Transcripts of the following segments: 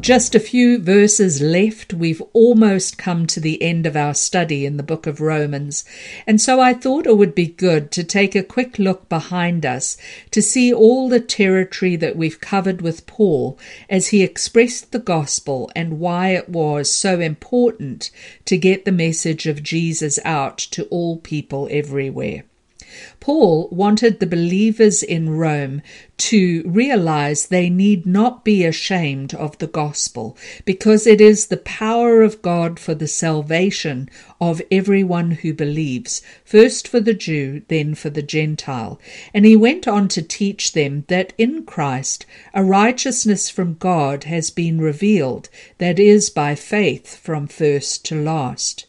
Just a few verses left. We've almost come to the end of our study in the book of Romans. And so I thought it would be good to take a quick look behind us to see all the territory that we've covered with Paul as he expressed the gospel and why it was so important to get the message of Jesus out to all people everywhere. Paul wanted the believers in Rome to realize they need not be ashamed of the gospel because it is the power of God for the salvation of everyone who believes, first for the Jew, then for the Gentile. And he went on to teach them that in Christ a righteousness from God has been revealed that is by faith from first to last.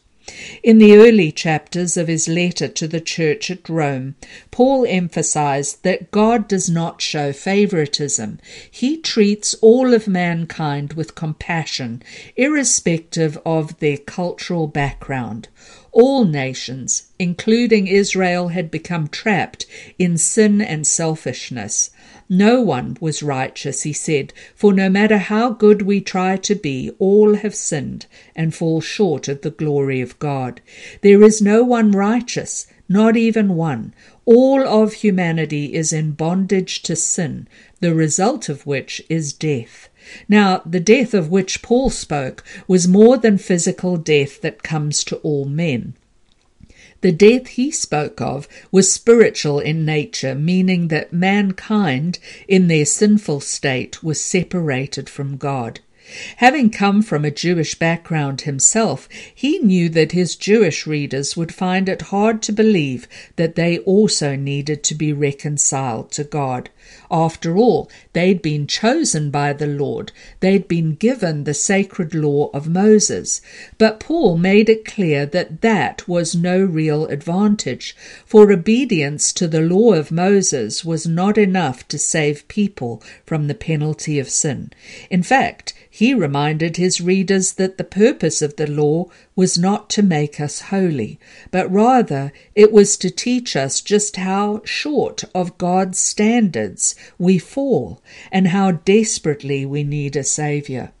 In the early chapters of his letter to the church at Rome, Paul emphasized that God does not show favoritism. He treats all of mankind with compassion, irrespective of their cultural background. All nations, including Israel, had become trapped in sin and selfishness. No one was righteous, he said, for no matter how good we try to be, all have sinned and fall short of the glory of God. There is no one righteous, not even one. All of humanity is in bondage to sin, the result of which is death. Now, the death of which Paul spoke was more than physical death that comes to all men. The death he spoke of was spiritual in nature, meaning that mankind, in their sinful state, was separated from God. Having come from a Jewish background himself, he knew that his Jewish readers would find it hard to believe that they also needed to be reconciled to God. After all, they'd been chosen by the Lord, they'd been given the sacred law of Moses. But Paul made it clear that that was no real advantage, for obedience to the law of Moses was not enough to save people from the penalty of sin. In fact, he reminded his readers that the purpose of the law was not to make us holy, but rather it was to teach us just how short of God's standards we fall and how desperately we need a Saviour.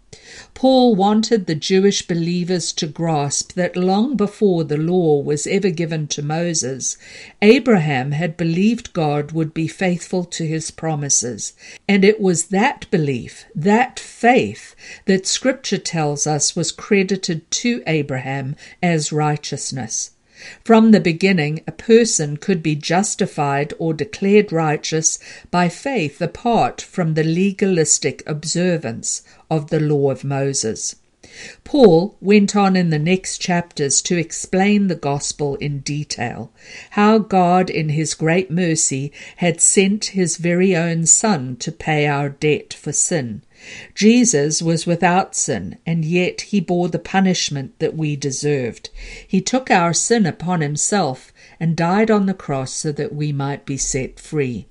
Paul wanted the Jewish believers to grasp that long before the law was ever given to Moses, Abraham had believed God would be faithful to his promises. And it was that belief, that faith, that Scripture tells us was credited to Abraham as righteousness. From the beginning, a person could be justified or declared righteous by faith apart from the legalistic observance of the law of Moses. Paul went on in the next chapters to explain the gospel in detail, how God, in his great mercy, had sent his very own Son to pay our debt for sin, Jesus was without sin, and yet he bore the punishment that we deserved. He took our sin upon himself and died on the cross so that we might be set free.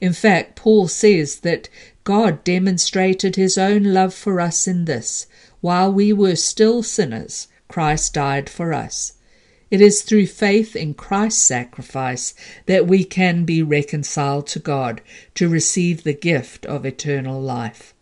In fact, Paul says that God demonstrated his own love for us in this while we were still sinners, Christ died for us. It is through faith in Christ's sacrifice that we can be reconciled to God to receive the gift of eternal life.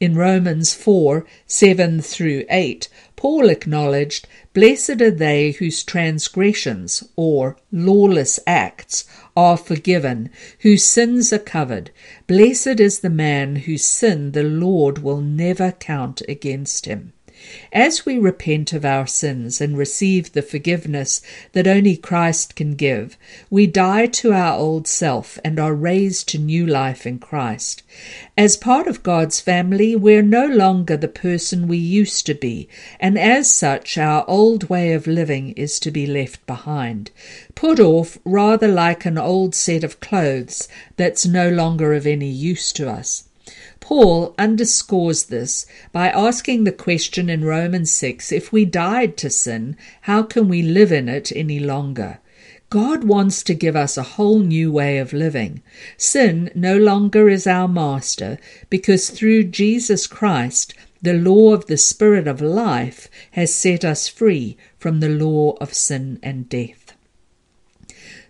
In Romans 4 7 through 8, Paul acknowledged, Blessed are they whose transgressions, or lawless acts, are forgiven, whose sins are covered. Blessed is the man whose sin the Lord will never count against him. As we repent of our sins and receive the forgiveness that only Christ can give, we die to our old self and are raised to new life in Christ. As part of God's family, we're no longer the person we used to be, and as such, our old way of living is to be left behind. Put off rather like an old set of clothes that's no longer of any use to us. Paul underscores this by asking the question in Romans 6 if we died to sin, how can we live in it any longer? God wants to give us a whole new way of living. Sin no longer is our master because through Jesus Christ, the law of the Spirit of life has set us free from the law of sin and death.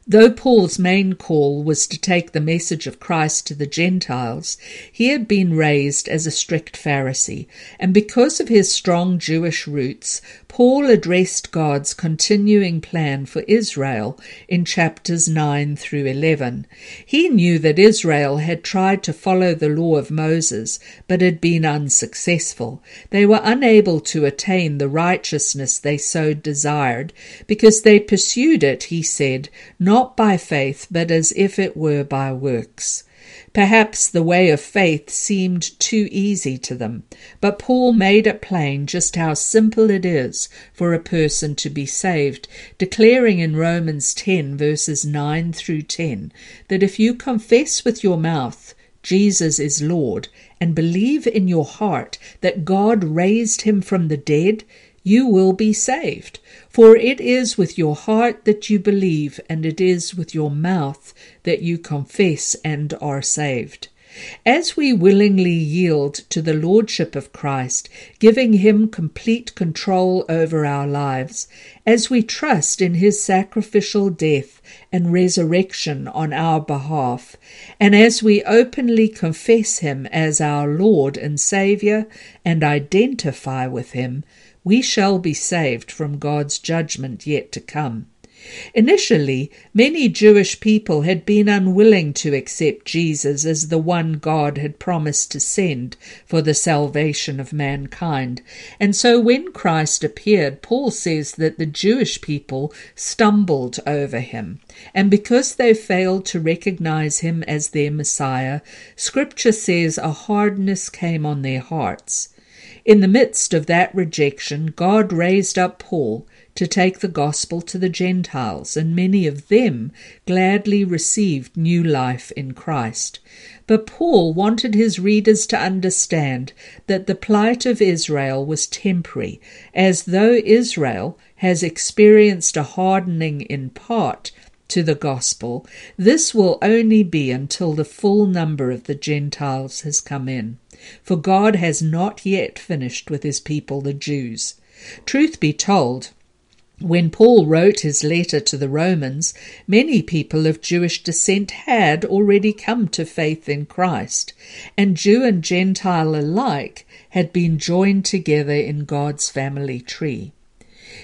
Though Paul's main call was to take the message of Christ to the Gentiles, he had been raised as a strict Pharisee, and because of his strong Jewish roots, Paul addressed God's continuing plan for Israel in chapters 9 through 11. He knew that Israel had tried to follow the law of Moses, but had been unsuccessful. They were unable to attain the righteousness they so desired, because they pursued it, he said, not not by faith, but as if it were by works. Perhaps the way of faith seemed too easy to them, but Paul made it plain just how simple it is for a person to be saved, declaring in Romans 10, verses 9 through 10, that if you confess with your mouth Jesus is Lord and believe in your heart that God raised him from the dead, you will be saved. For it is with your heart that you believe, and it is with your mouth that you confess and are saved. As we willingly yield to the Lordship of Christ, giving Him complete control over our lives, as we trust in His sacrificial death and resurrection on our behalf, and as we openly confess Him as our Lord and Saviour and identify with Him, we shall be saved from God's judgment yet to come. Initially, many Jewish people had been unwilling to accept Jesus as the one God had promised to send for the salvation of mankind. And so when Christ appeared, Paul says that the Jewish people stumbled over him. And because they failed to recognize him as their Messiah, Scripture says a hardness came on their hearts. In the midst of that rejection, God raised up Paul to take the gospel to the Gentiles, and many of them gladly received new life in Christ. But Paul wanted his readers to understand that the plight of Israel was temporary, as though Israel has experienced a hardening in part to the gospel, this will only be until the full number of the Gentiles has come in. For God has not yet finished with his people, the Jews. Truth be told, when Paul wrote his letter to the Romans, many people of Jewish descent had already come to faith in Christ, and Jew and Gentile alike had been joined together in God's family tree.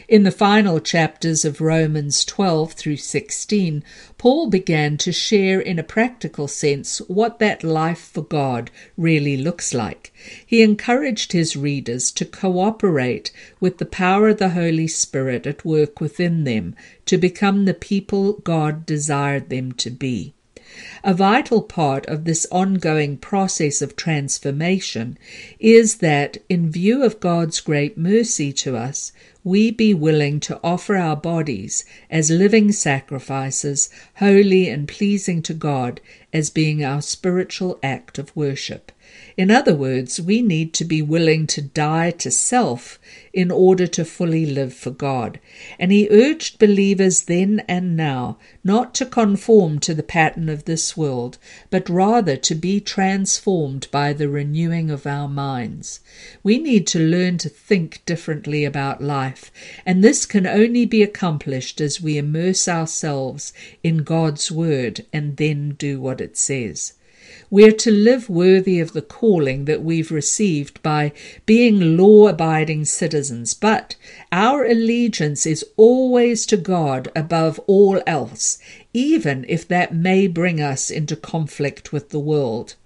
In the final chapters of Romans 12 through 16, Paul began to share in a practical sense what that life for God really looks like. He encouraged his readers to cooperate with the power of the Holy Spirit at work within them to become the people God desired them to be. A vital part of this ongoing process of transformation is that, in view of God's great mercy to us, we be willing to offer our bodies as living sacrifices, holy and pleasing to God, as being our spiritual act of worship. In other words, we need to be willing to die to self in order to fully live for God. And he urged believers then and now not to conform to the pattern of this world, but rather to be transformed by the renewing of our minds. We need to learn to think differently about life, and this can only be accomplished as we immerse ourselves in God's Word and then do what it says. We're to live worthy of the calling that we've received by being law abiding citizens, but our allegiance is always to God above all else, even if that may bring us into conflict with the world.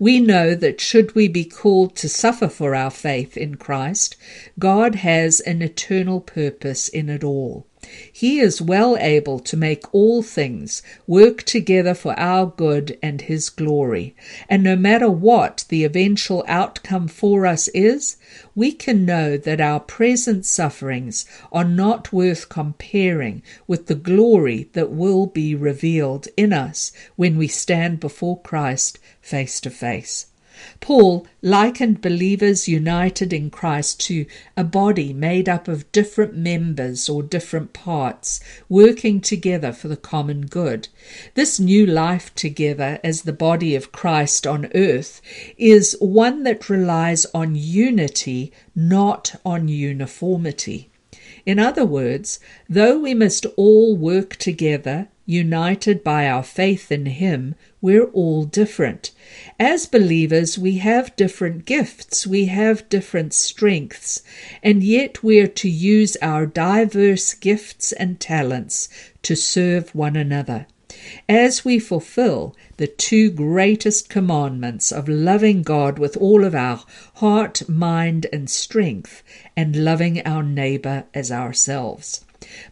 We know that should we be called to suffer for our faith in Christ, God has an eternal purpose in it all. He is well able to make all things work together for our good and His glory. And no matter what the eventual outcome for us is, we can know that our present sufferings are not worth comparing with the glory that will be revealed in us when we stand before Christ face to face. Paul likened believers united in Christ to a body made up of different members or different parts working together for the common good. This new life together as the body of Christ on earth is one that relies on unity, not on uniformity. In other words, though we must all work together, united by our faith in Him, we're all different. As believers, we have different gifts, we have different strengths, and yet we're to use our diverse gifts and talents to serve one another. As we fulfill the two greatest commandments of loving God with all of our heart, mind, and strength, and loving our neighbor as ourselves.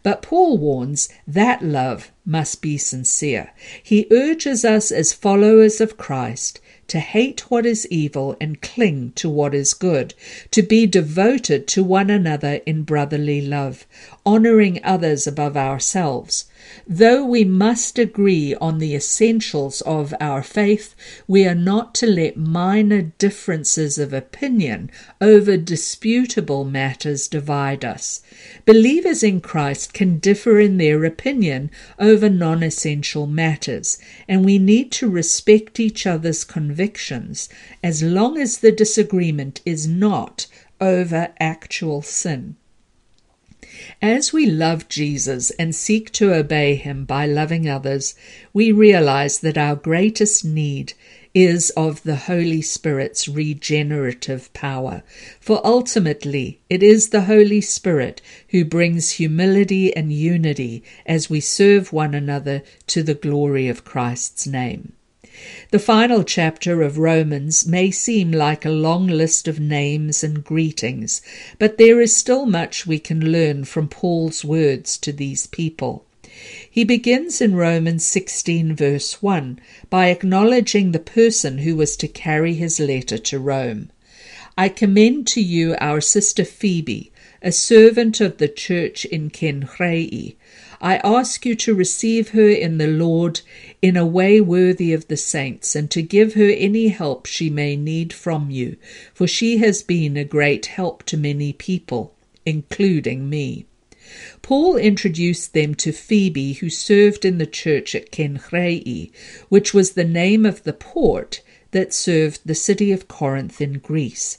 But Paul warns that love must be sincere. He urges us as followers of Christ to hate what is evil and cling to what is good, to be devoted to one another in brotherly love, honoring others above ourselves. Though we must agree on the essentials of our faith, we are not to let minor differences of opinion over disputable matters divide us. Believers in Christ can differ in their opinion over non essential matters, and we need to respect each other's convictions as long as the disagreement is not over actual sin. As we love Jesus and seek to obey him by loving others, we realize that our greatest need is of the Holy Spirit's regenerative power. For ultimately, it is the Holy Spirit who brings humility and unity as we serve one another to the glory of Christ's name. The final chapter of Romans may seem like a long list of names and greetings, but there is still much we can learn from Paul's words to these people. He begins in Romans 16, verse 1, by acknowledging the person who was to carry his letter to Rome. I commend to you our sister Phoebe, a servant of the church in Cenchreae. I ask you to receive her in the Lord in a way worthy of the saints, and to give her any help she may need from you, for she has been a great help to many people, including me. Paul introduced them to Phoebe, who served in the church at Cenchreae, which was the name of the port that served the city of Corinth in Greece.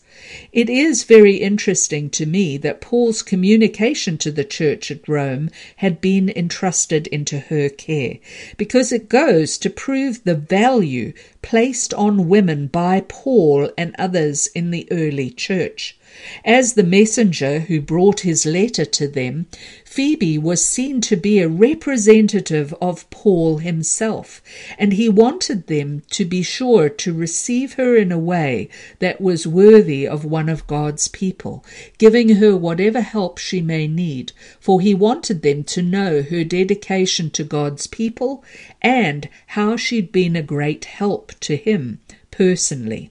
It is very interesting to me that Paul's communication to the church at Rome had been entrusted into her care, because it goes to prove the value placed on women by Paul and others in the early church. As the messenger who brought his letter to them, Phoebe was seen to be a representative of Paul himself, and he wanted them to be sure to receive her in a way that was worthy of one of God's people, giving her whatever help she may need, for he wanted them to know her dedication to God's people and how she'd been a great help to him personally.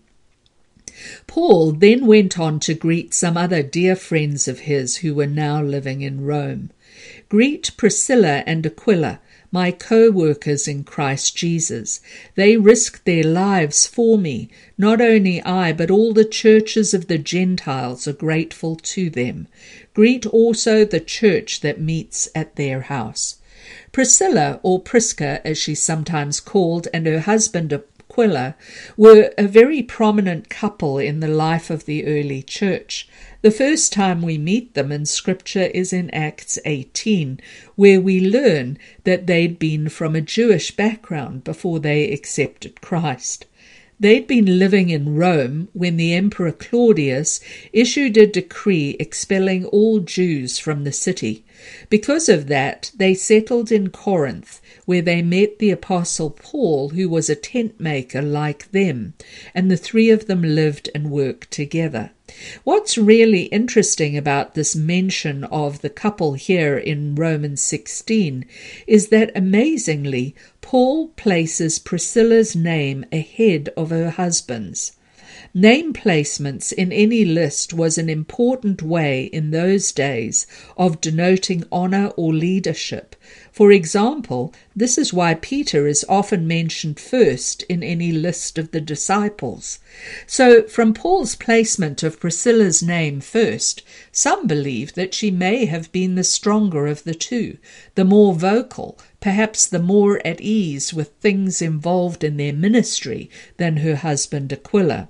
Paul then went on to greet some other dear friends of his who were now living in Rome. Greet Priscilla and Aquila, my co workers in Christ Jesus. They risked their lives for me. Not only I, but all the churches of the Gentiles are grateful to them. Greet also the church that meets at their house. Priscilla, or Prisca as she's sometimes called, and her husband Aquila were a very prominent couple in the life of the early church. The first time we meet them in Scripture is in Acts 18, where we learn that they'd been from a Jewish background before they accepted Christ. They'd been living in Rome when the Emperor Claudius issued a decree expelling all Jews from the city. Because of that, they settled in Corinth, where they met the Apostle Paul, who was a tent maker like them, and the three of them lived and worked together. What's really interesting about this mention of the couple here in Romans 16 is that amazingly, Paul places Priscilla's name ahead of her husband's. Name placements in any list was an important way in those days of denoting honor or leadership. For example, this is why Peter is often mentioned first in any list of the disciples. So, from Paul's placement of Priscilla's name first, some believe that she may have been the stronger of the two, the more vocal, perhaps the more at ease with things involved in their ministry than her husband Aquila.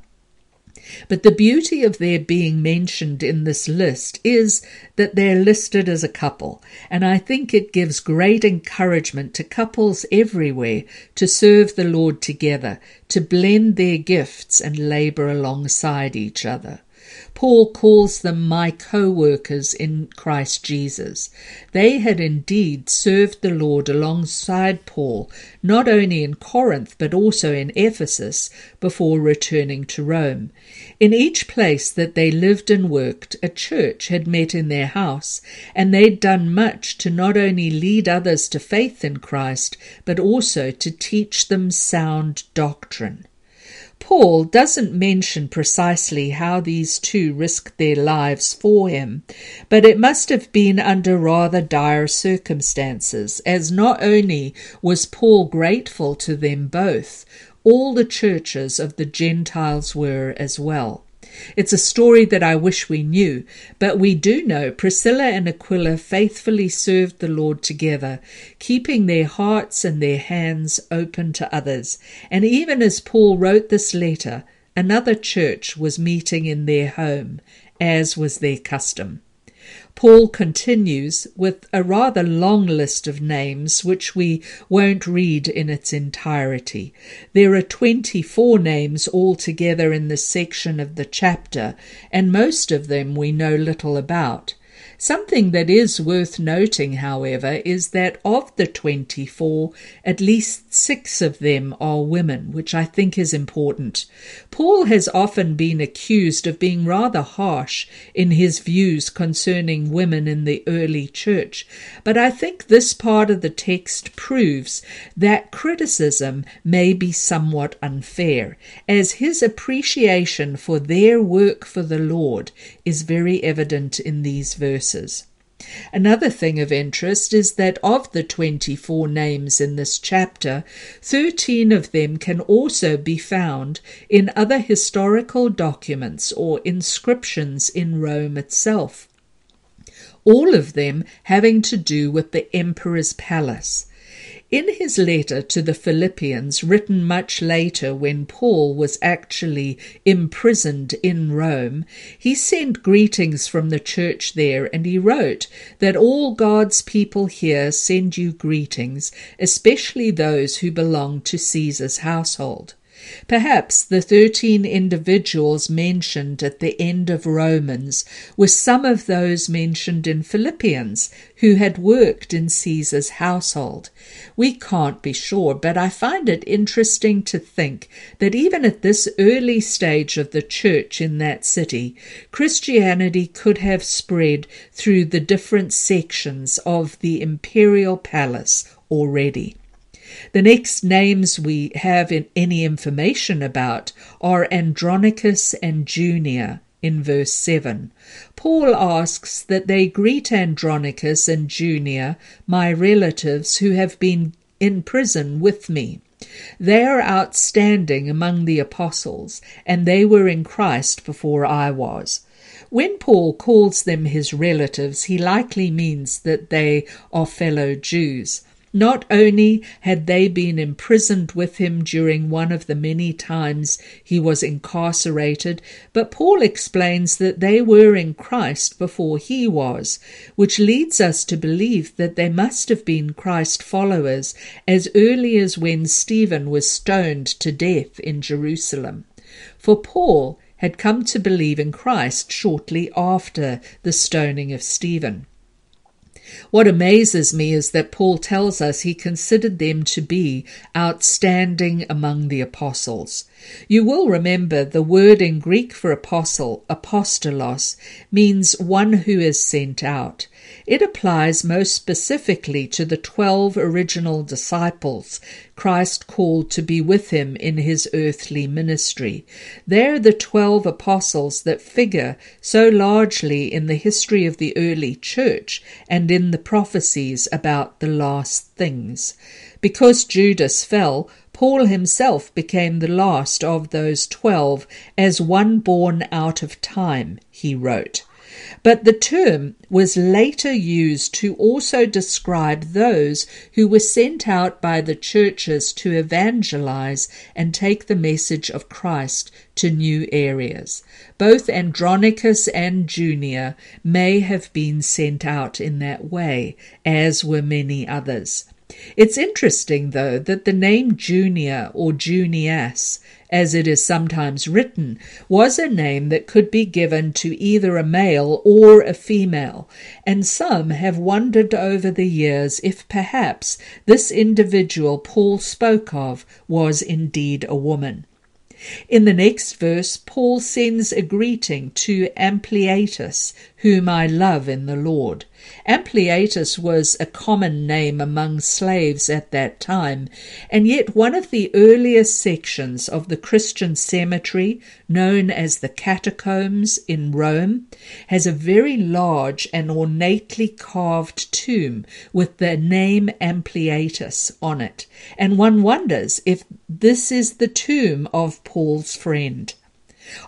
But the beauty of their being mentioned in this list is that they're listed as a couple, and I think it gives great encouragement to couples everywhere to serve the Lord together, to blend their gifts and labor alongside each other. Paul calls them my co workers in Christ Jesus. They had indeed served the Lord alongside Paul, not only in Corinth but also in Ephesus, before returning to Rome. In each place that they lived and worked, a church had met in their house, and they'd done much to not only lead others to faith in Christ, but also to teach them sound doctrine. Paul doesn't mention precisely how these two risked their lives for him, but it must have been under rather dire circumstances, as not only was Paul grateful to them both, all the churches of the Gentiles were as well. It's a story that I wish we knew, but we do know Priscilla and Aquila faithfully served the Lord together, keeping their hearts and their hands open to others. And even as Paul wrote this letter, another church was meeting in their home, as was their custom. Paul continues with a rather long list of names which we won't read in its entirety. There are 24 names altogether in this section of the chapter, and most of them we know little about. Something that is worth noting, however, is that of the 24, at least six of them are women, which I think is important. Paul has often been accused of being rather harsh in his views concerning women in the early church, but I think this part of the text proves that criticism may be somewhat unfair, as his appreciation for their work for the Lord is very evident in these verses Another thing of interest is that of the 24 names in this chapter, 13 of them can also be found in other historical documents or inscriptions in Rome itself. All of them having to do with the emperor's palace. In his letter to the Philippians, written much later when Paul was actually imprisoned in Rome, he sent greetings from the church there and he wrote that all God's people here send you greetings, especially those who belong to Caesar's household. Perhaps the thirteen individuals mentioned at the end of Romans were some of those mentioned in Philippians who had worked in Caesar's household. We can't be sure, but I find it interesting to think that even at this early stage of the church in that city, Christianity could have spread through the different sections of the imperial palace already. The next names we have in any information about are Andronicus and Junia in verse 7. Paul asks that they greet Andronicus and Junia, my relatives who have been in prison with me. They are outstanding among the apostles, and they were in Christ before I was. When Paul calls them his relatives, he likely means that they are fellow Jews. Not only had they been imprisoned with him during one of the many times he was incarcerated, but Paul explains that they were in Christ before he was, which leads us to believe that they must have been Christ followers as early as when Stephen was stoned to death in Jerusalem. For Paul had come to believe in Christ shortly after the stoning of Stephen. What amazes me is that Paul tells us he considered them to be outstanding among the apostles. You will remember the word in Greek for apostle, apostolos, means one who is sent out. It applies most specifically to the twelve original disciples Christ called to be with him in his earthly ministry. They're the twelve apostles that figure so largely in the history of the early church and in the prophecies about the last things. Because Judas fell, Paul himself became the last of those twelve as one born out of time, he wrote. But the term was later used to also describe those who were sent out by the churches to evangelize and take the message of Christ to new areas. Both Andronicus and Junia may have been sent out in that way, as were many others. It's interesting, though, that the name Junia or Junias as it is sometimes written, was a name that could be given to either a male or a female, and some have wondered over the years if perhaps this individual Paul spoke of was indeed a woman. In the next verse, Paul sends a greeting to Ampliatus, whom I love in the Lord. Ampliatus was a common name among slaves at that time, and yet one of the earliest sections of the Christian cemetery, known as the Catacombs in Rome, has a very large and ornately carved tomb with the name Ampliatus on it, and one wonders if this is the tomb of Paul's friend.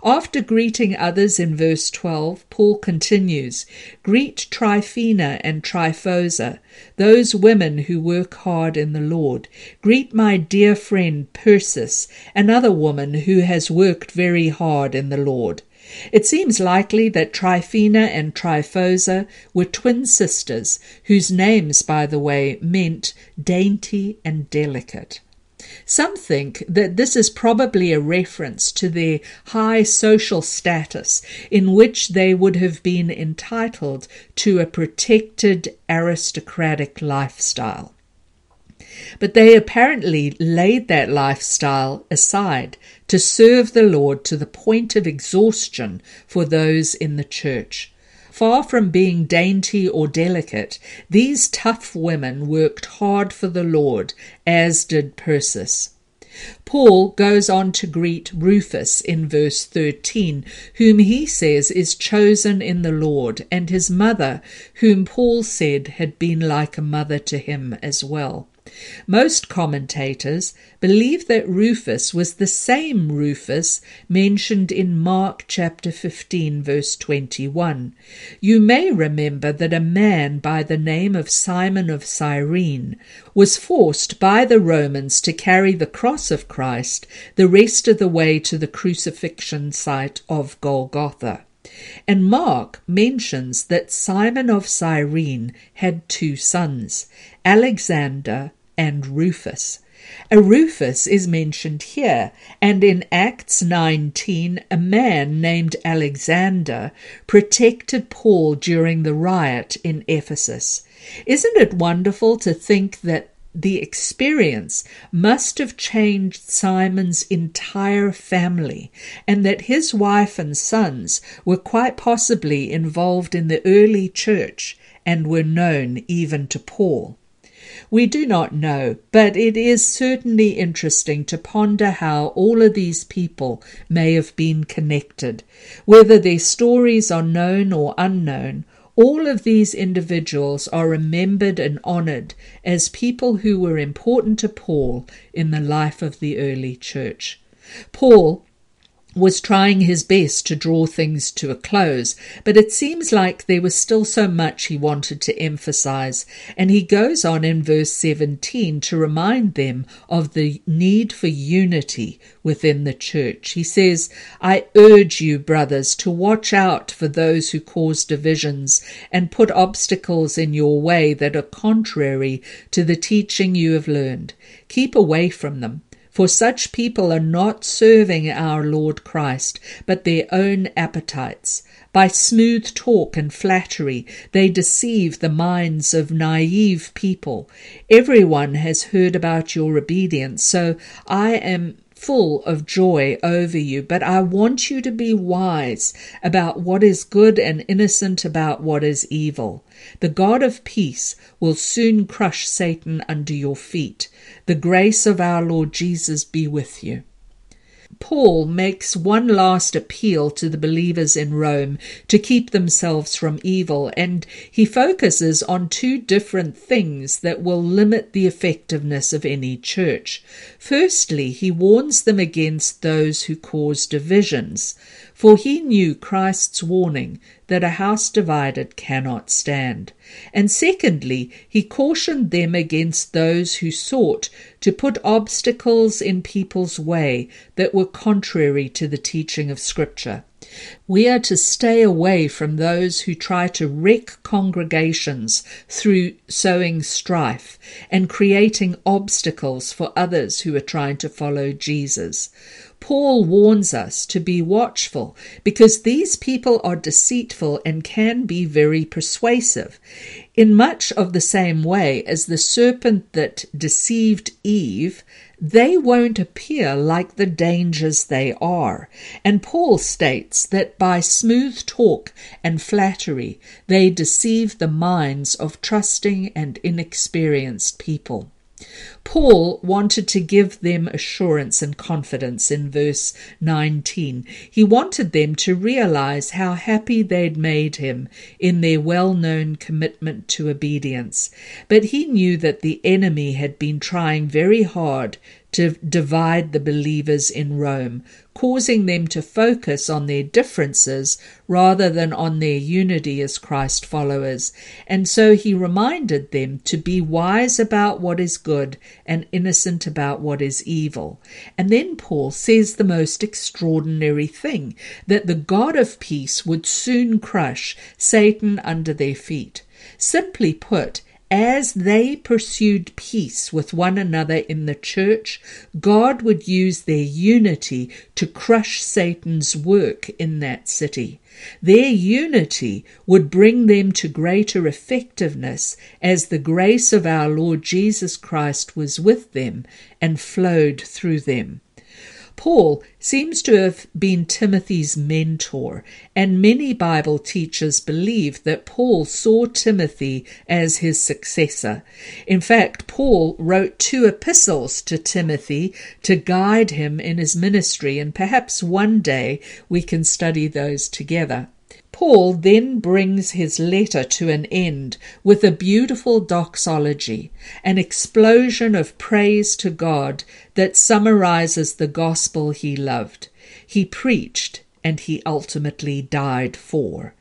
After greeting others in verse 12, Paul continues Greet Tryphena and Tryphosa, those women who work hard in the Lord. Greet my dear friend Persis, another woman who has worked very hard in the Lord. It seems likely that Tryphena and Tryphosa were twin sisters, whose names, by the way, meant dainty and delicate. Some think that this is probably a reference to their high social status, in which they would have been entitled to a protected aristocratic lifestyle. But they apparently laid that lifestyle aside to serve the Lord to the point of exhaustion for those in the church. Far from being dainty or delicate, these tough women worked hard for the Lord, as did Persis. Paul goes on to greet Rufus in verse 13, whom he says is chosen in the Lord, and his mother, whom Paul said had been like a mother to him as well. Most commentators believe that Rufus was the same Rufus mentioned in Mark chapter 15, verse 21. You may remember that a man by the name of Simon of Cyrene was forced by the Romans to carry the cross of Christ the rest of the way to the crucifixion site of Golgotha. And Mark mentions that Simon of Cyrene had two sons, Alexander and Rufus. A Rufus is mentioned here, and in Acts 19, a man named Alexander protected Paul during the riot in Ephesus. Isn't it wonderful to think that the experience must have changed Simon's entire family, and that his wife and sons were quite possibly involved in the early church and were known even to Paul. We do not know, but it is certainly interesting to ponder how all of these people may have been connected. Whether their stories are known or unknown, all of these individuals are remembered and honored as people who were important to Paul in the life of the early church. Paul was trying his best to draw things to a close, but it seems like there was still so much he wanted to emphasize, and he goes on in verse 17 to remind them of the need for unity within the church. He says, I urge you, brothers, to watch out for those who cause divisions and put obstacles in your way that are contrary to the teaching you have learned. Keep away from them. For such people are not serving our Lord Christ, but their own appetites. By smooth talk and flattery, they deceive the minds of naive people. Everyone has heard about your obedience, so I am full of joy over you, but I want you to be wise about what is good and innocent about what is evil. The God of peace will soon crush Satan under your feet. The grace of our Lord Jesus be with you. Paul makes one last appeal to the believers in Rome to keep themselves from evil, and he focuses on two different things that will limit the effectiveness of any church. Firstly, he warns them against those who cause divisions, for he knew Christ's warning that a house divided cannot stand. And secondly, he cautioned them against those who sought to put obstacles in people's way that were contrary to the teaching of Scripture. We are to stay away from those who try to wreck congregations through sowing strife and creating obstacles for others who are trying to follow Jesus. Paul warns us to be watchful because these people are deceitful and can be very persuasive. In much of the same way as the serpent that deceived Eve, they won't appear like the dangers they are. And Paul states that by smooth talk and flattery they deceive the minds of trusting and inexperienced people. Paul wanted to give them assurance and confidence in verse 19. He wanted them to realize how happy they'd made him in their well known commitment to obedience. But he knew that the enemy had been trying very hard to divide the believers in Rome, causing them to focus on their differences rather than on their unity as Christ followers. And so he reminded them to be wise about what is good and innocent about what is evil. And then Paul says the most extraordinary thing that the God of peace would soon crush Satan under their feet. Simply put, as they pursued peace with one another in the church, God would use their unity to crush Satan's work in that city. Their unity would bring them to greater effectiveness as the grace of our Lord Jesus Christ was with them and flowed through them. Paul seems to have been Timothy's mentor, and many Bible teachers believe that Paul saw Timothy as his successor. In fact, Paul wrote two epistles to Timothy to guide him in his ministry, and perhaps one day we can study those together. Paul then brings his letter to an end with a beautiful doxology, an explosion of praise to God that summarizes the gospel he loved. He preached and he ultimately died for.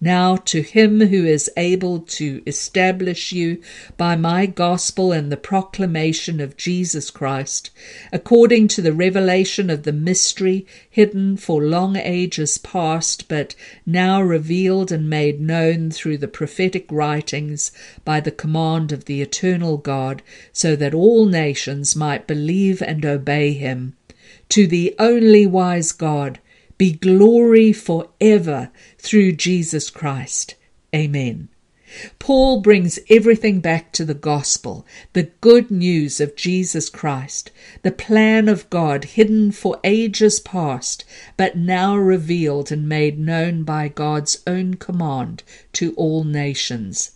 Now to him who is able to establish you by my gospel and the proclamation of Jesus Christ, according to the revelation of the mystery hidden for long ages past, but now revealed and made known through the prophetic writings by the command of the eternal God, so that all nations might believe and obey him. To the only wise God, be glory forever through Jesus Christ. Amen. Paul brings everything back to the gospel, the good news of Jesus Christ, the plan of God hidden for ages past, but now revealed and made known by God's own command to all nations.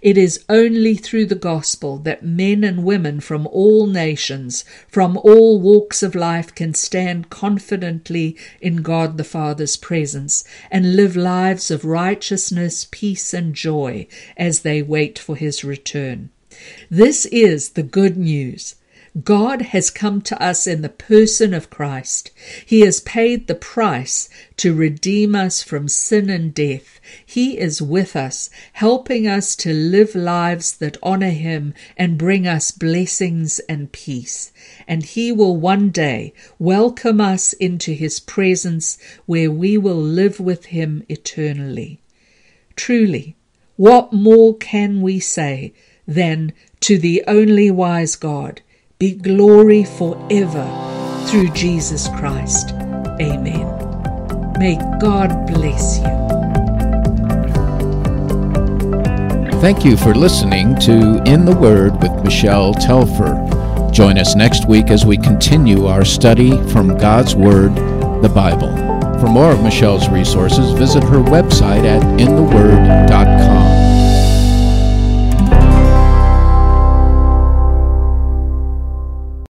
It is only through the gospel that men and women from all nations, from all walks of life, can stand confidently in God the Father's presence and live lives of righteousness, peace, and joy as they wait for his return. This is the good news. God has come to us in the person of Christ. He has paid the price to redeem us from sin and death. He is with us, helping us to live lives that honor Him and bring us blessings and peace. And He will one day welcome us into His presence where we will live with Him eternally. Truly, what more can we say than to the only wise God? Be glory forever through Jesus Christ. Amen. May God bless you. Thank you for listening to In the Word with Michelle Tepper. Join us next week as we continue our study from God's Word, the Bible. For more of Michelle's resources, visit her website at intheword.com.